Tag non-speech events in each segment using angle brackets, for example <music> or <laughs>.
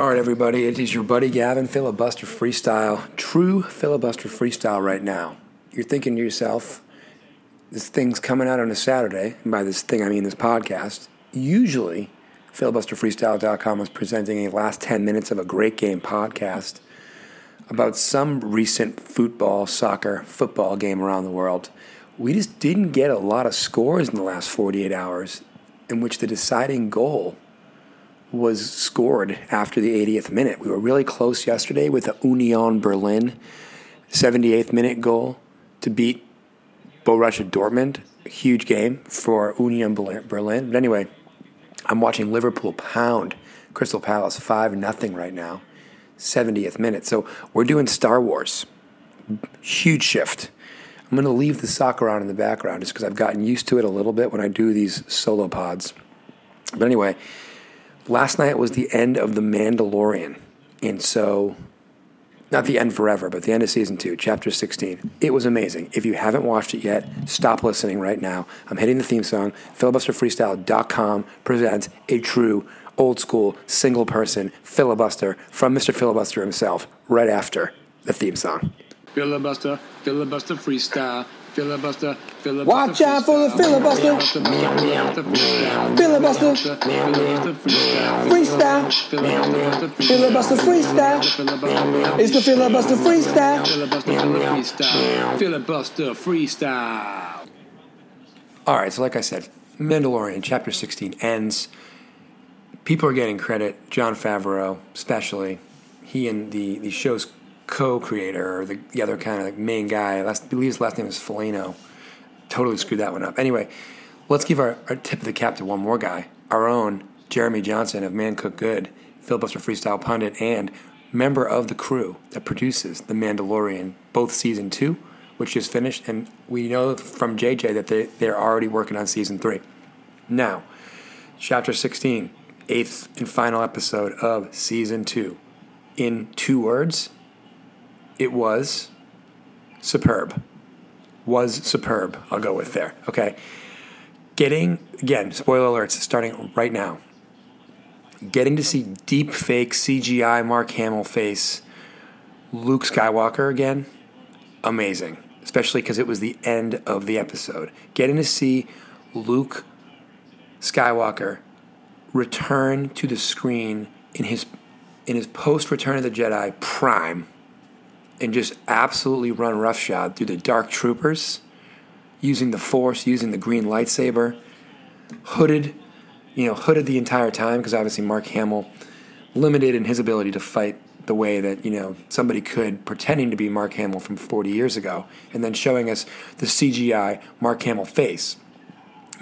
All right, everybody, it is your buddy Gavin filibuster freestyle, true filibuster freestyle right now. You're thinking to yourself, this thing's coming out on a Saturday, and by this thing I mean this podcast. Usually, filibusterfreestyle.com is presenting a last 10 minutes of a great game podcast about some recent football, soccer, football game around the world. We just didn't get a lot of scores in the last 48 hours in which the deciding goal was scored after the 80th minute. We were really close yesterday with the Union Berlin 78th minute goal to beat Borussia Dortmund. Huge game for Union Berlin. But anyway, I'm watching Liverpool pound Crystal Palace 5 nothing right now. 70th minute. So we're doing Star Wars. Huge shift. I'm going to leave the soccer on in the background just because I've gotten used to it a little bit when I do these solo pods. But anyway, last night was the end of The Mandalorian. And so, not the end forever, but the end of season two, chapter 16. It was amazing. If you haven't watched it yet, stop listening right now. I'm hitting the theme song. Filibusterfreestyle.com presents a true old school, single person filibuster from Mr. Filibuster himself right after the theme song. Filibuster, filibuster freestyle. Filibuster, filibuster. Watch out for the filibuster. Filibuster. Freestyle. Filibuster freestyle. It's the filibuster freestyle. Filibuster freestyle. All right, so like I said, Mandalorian chapter 16 ends people are getting credit. Jon Favreau, especially, he and the the show's co-creator or the, the other kind of like main guy. I believe his last name is Filano. Totally screwed that one up. Anyway, let's give our, our tip of the cap to one more guy. Our own Jeremy Johnson of Man Cook Good, filibuster freestyle pundit, and member of the crew that produces The Mandalorian, both season two, which just finished, and we know from JJ that they, they're already working on season three. Now, chapter 16 eighth and final episode of season two. In two words, it was superb. Was superb, I'll go with there. Okay. Getting, again, spoiler alerts starting right now. Getting to see deep fake CGI Mark Hamill face Luke Skywalker again, amazing. Especially because it was the end of the episode. Getting to see Luke Skywalker return to the screen in his in his post Return of the Jedi prime and just absolutely run roughshod through the Dark Troopers, using the Force, using the green lightsaber, hooded, you know, hooded the entire time because obviously Mark Hamill limited in his ability to fight the way that you know somebody could pretending to be Mark Hamill from 40 years ago, and then showing us the CGI Mark Hamill face.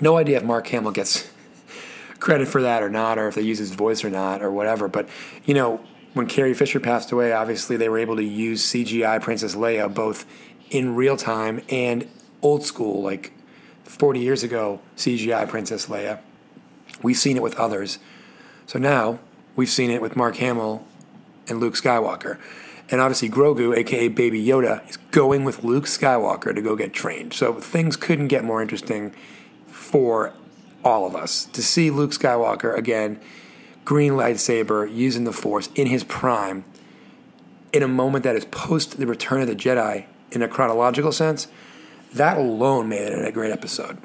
No idea if Mark Hamill gets <laughs> credit for that or not, or if they use his voice or not, or whatever. But you know, when Carrie Fisher passed away, obviously they were able to use CGI Princess Leia both in real time and old school, like 40 years ago, CGI Princess Leia. We've seen it with others. So now we've seen it with Mark Hamill and Luke Skywalker. And obviously, Grogu, aka Baby Yoda, is going with Luke Skywalker to go get trained. So things couldn't get more interesting for all of us to see Luke Skywalker again, green lightsaber, using the Force in his prime, in a moment that is post the Return of the Jedi in a chronological sense. That alone made it a great episode.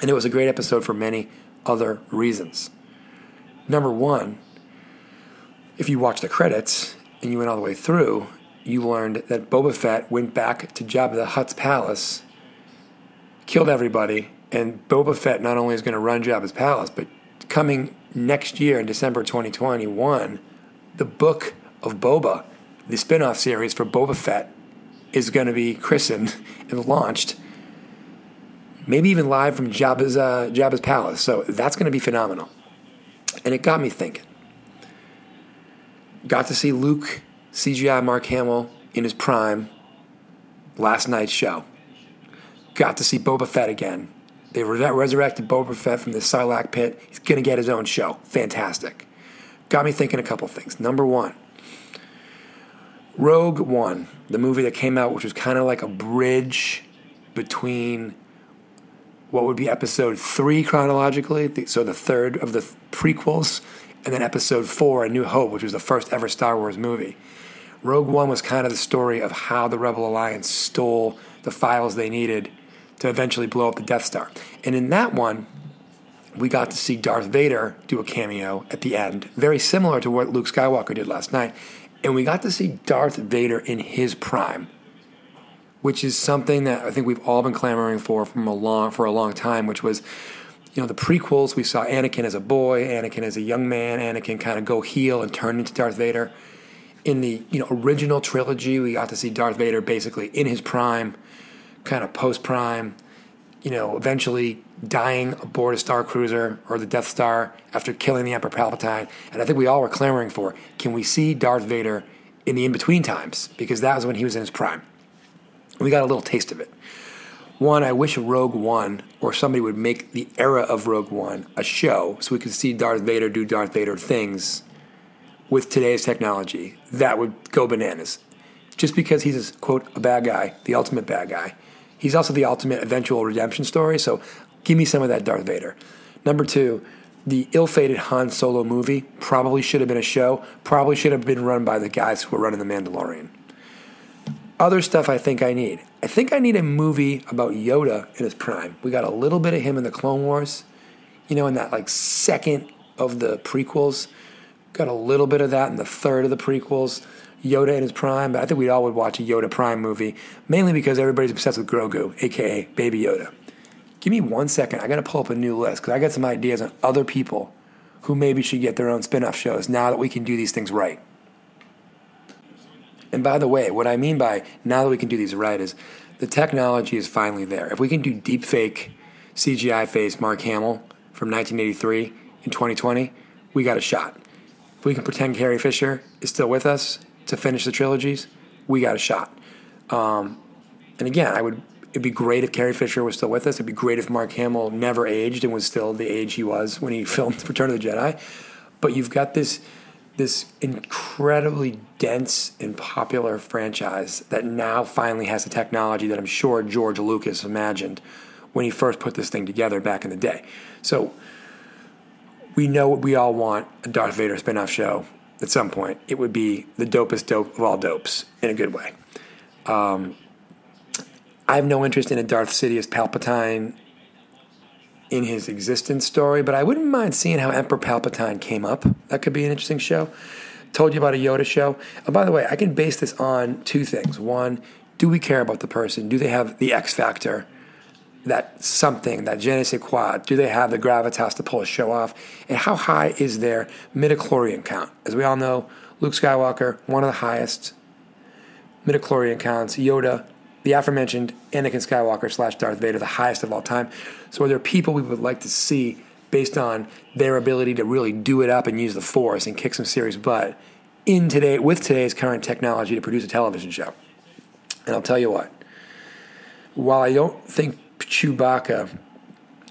And it was a great episode for many other reasons. Number one, if you watch the credits and you went all the way through, you learned that Boba Fett went back to Jabba the Hutt's palace, killed everybody, and Boba Fett not only is going to run Jabba's palace, but coming next year in December 2021, the book of Boba, the spin-off series for Boba Fett, is going to be christened <laughs> and launched. Maybe even live from Jabba's, uh, Jabba's palace. So that's going to be phenomenal. And it got me thinking. Got to see Luke, CGI Mark Hamill in his prime last night's show. Got to see Boba Fett again they resurrected Boba Fett from the Sarlacc pit. He's going to get his own show. Fantastic. Got me thinking a couple things. Number one, Rogue One, the movie that came out, which was kind of like a bridge between what would be episode three chronologically, so the third of the prequels, and then Episode Four, A New Hope, which was the first ever Star Wars movie. Rogue One was kind of the story of how the Rebel Alliance stole the files they needed to eventually blow up the Death Star. And in that one, we got to see Darth Vader do a cameo at the end, very similar to what Luke Skywalker did last night. And we got to see Darth Vader in his prime, which is something that I think we've all been clamoring for from a long for a long time, which was you know the prequels we saw Anakin as a boy, Anakin as a young man, Anakin kind of go heel and turn into Darth Vader. In the you know original trilogy, we got to see Darth Vader basically in his prime, kind of post prime, you know, eventually dying aboard a Star Cruiser or the Death Star after killing the Emperor Palpatine. And I think we all were clamoring for can we see Darth Vader in the in between times? Because that was when he was in his prime. We got a little taste of it. One, I wish Rogue One or somebody would make the era of Rogue One a show so we could see Darth Vader do Darth Vader things with today's technology. That would go bananas. Just because he's, quote, a bad guy, the ultimate bad guy, he's also the ultimate eventual redemption story. So give me some of that Darth Vader. Number two, the ill fated Han Solo movie probably should have been a show, probably should have been run by the guys who were running The Mandalorian. Other stuff I think I need. I think I need a movie about Yoda in his prime. We got a little bit of him in the Clone Wars, you know, in that like second of the prequels. Got a little bit of that in the third of the prequels. Yoda in his prime, but I think we all would watch a Yoda Prime movie, mainly because everybody's obsessed with Grogu, aka Baby Yoda. Give me one second. I got to pull up a new list because I got some ideas on other people who maybe should get their own spin off shows now that we can do these things right. And by the way, what I mean by now that we can do these right is the technology is finally there. If we can do deep fake CGI face Mark Hamill from 1983 in 2020, we got a shot. If we can pretend Carrie Fisher is still with us to finish the trilogies, we got a shot. Um, and again, I would. It'd be great if Carrie Fisher was still with us. It'd be great if Mark Hamill never aged and was still the age he was when he <laughs> filmed Return of the Jedi. But you've got this this incredibly dense and popular franchise that now finally has the technology that I'm sure George Lucas imagined when he first put this thing together back in the day. So we know what we all want a Darth Vader spin-off show at some point. It would be the dopest dope of all dopes in a good way. Um, I have no interest in a Darth Sidious Palpatine in his existence story, but I wouldn't mind seeing how Emperor Palpatine came up. That could be an interesting show. Told you about a Yoda show. And by the way, I can base this on two things. One, do we care about the person? Do they have the X factor? That something, that je ne? Do they have the gravitas to pull a show off? And how high is their midichlorian count? As we all know, Luke Skywalker, one of the highest midichlorian counts. Yoda, the aforementioned Anakin Skywalker slash Darth Vader, the highest of all time. So, are there people we would like to see based on their ability to really do it up and use the Force and kick some serious butt in today with today's current technology to produce a television show? And I'll tell you what. While I don't think Chewbacca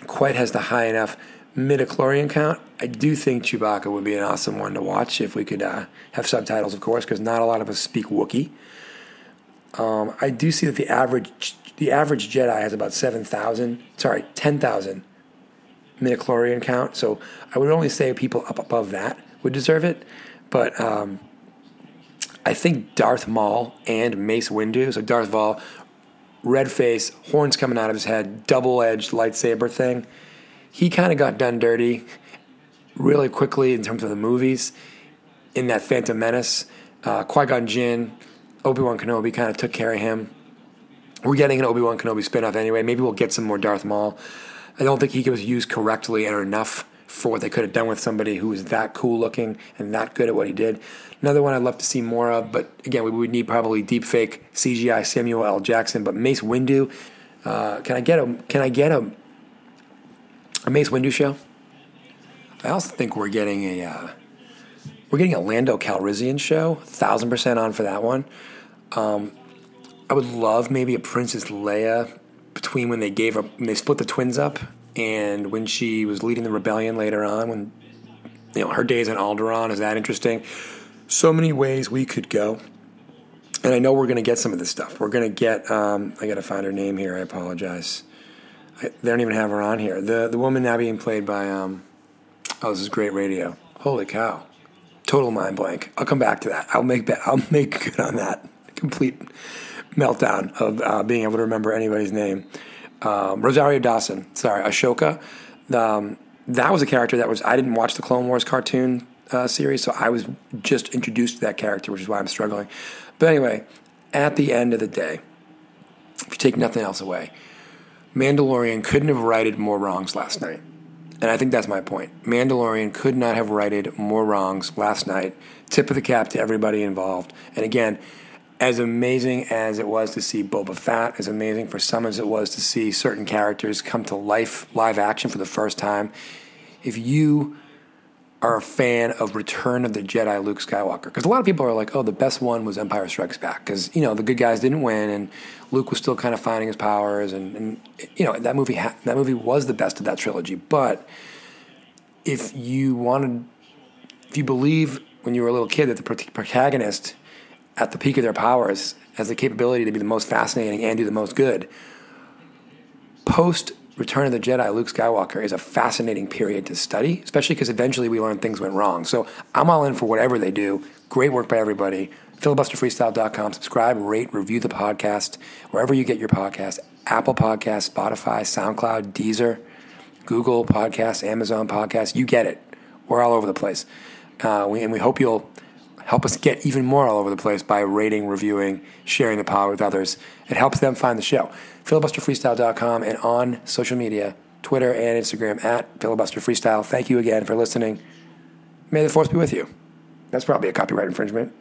quite has the high enough midichlorian count, I do think Chewbacca would be an awesome one to watch if we could uh, have subtitles, of course, because not a lot of us speak Wookiee. Um, I do see that the average the average Jedi has about seven thousand, sorry, ten thousand midichlorian count. So I would only say people up above that would deserve it. But um, I think Darth Maul and Mace Windu, so Darth Maul, red face, horns coming out of his head, double edged lightsaber thing. He kind of got done dirty really quickly in terms of the movies. In that Phantom Menace, uh, Qui Gon Jinn, Obi Wan Kenobi kind of took care of him. We're getting an Obi Wan Kenobi spinoff anyway. Maybe we'll get some more Darth Maul. I don't think he was used correctly or enough for what they could have done with somebody who was that cool looking and that good at what he did. Another one I'd love to see more of, but again, we would need probably deep fake CGI Samuel L. Jackson. But Mace Windu, uh, can I get a can I get a a Mace Windu show? I also think we're getting a uh, we're getting a Lando Calrissian show. Thousand percent on for that one. Um, I would love maybe a Princess Leia between when they gave up when they split the twins up and when she was leading the rebellion later on when you know her days in Alderaan is that interesting. So many ways we could go. And I know we're going to get some of this stuff. We're going to get. Um, I got to find her name here. I apologize. I, they don't even have her on here. The the woman now being played by. Um, oh, this is great radio. Holy cow! Total mind blank. I'll come back to that. I'll make that. I'll make good on that. Complete meltdown of uh, being able to remember anybody's name. Um, Rosario Dawson. Sorry, Ahsoka. Um, that was a character that was. I didn't watch the Clone Wars cartoon uh, series, so I was just introduced to that character, which is why I'm struggling. But anyway, at the end of the day, if you take nothing else away, Mandalorian couldn't have righted more wrongs last night. And I think that's my point. Mandalorian could not have righted more wrongs last night. Tip of the cap to everybody involved. And again, as amazing as it was to see Boba Fett, as amazing for some as it was to see certain characters come to life, live action for the first time, if you are a fan of Return of the Jedi Luke Skywalker. Because a lot of people are like, oh, the best one was Empire Strikes Back. Because, you know, the good guys didn't win and Luke was still kind of finding his powers. And, and you know, that movie, ha- that movie was the best of that trilogy. But if you wanted, if you believe when you were a little kid that the protagonist at the peak of their powers has the capability to be the most fascinating and do the most good, post Return of the Jedi, Luke Skywalker is a fascinating period to study, especially because eventually we learn things went wrong. So I'm all in for whatever they do. Great work by everybody. Filibusterfreestyle.com. Subscribe, rate, review the podcast wherever you get your podcast Apple Podcasts, Spotify, SoundCloud, Deezer, Google Podcasts, Amazon Podcasts. You get it. We're all over the place. Uh, we, and we hope you'll help us get even more all over the place by rating, reviewing, sharing the pod with others. It helps them find the show filibusterfreestyle.com, and on social media, Twitter and Instagram at filibusterfreestyle. Thank you again for listening. May the force be with you. That's probably a copyright infringement.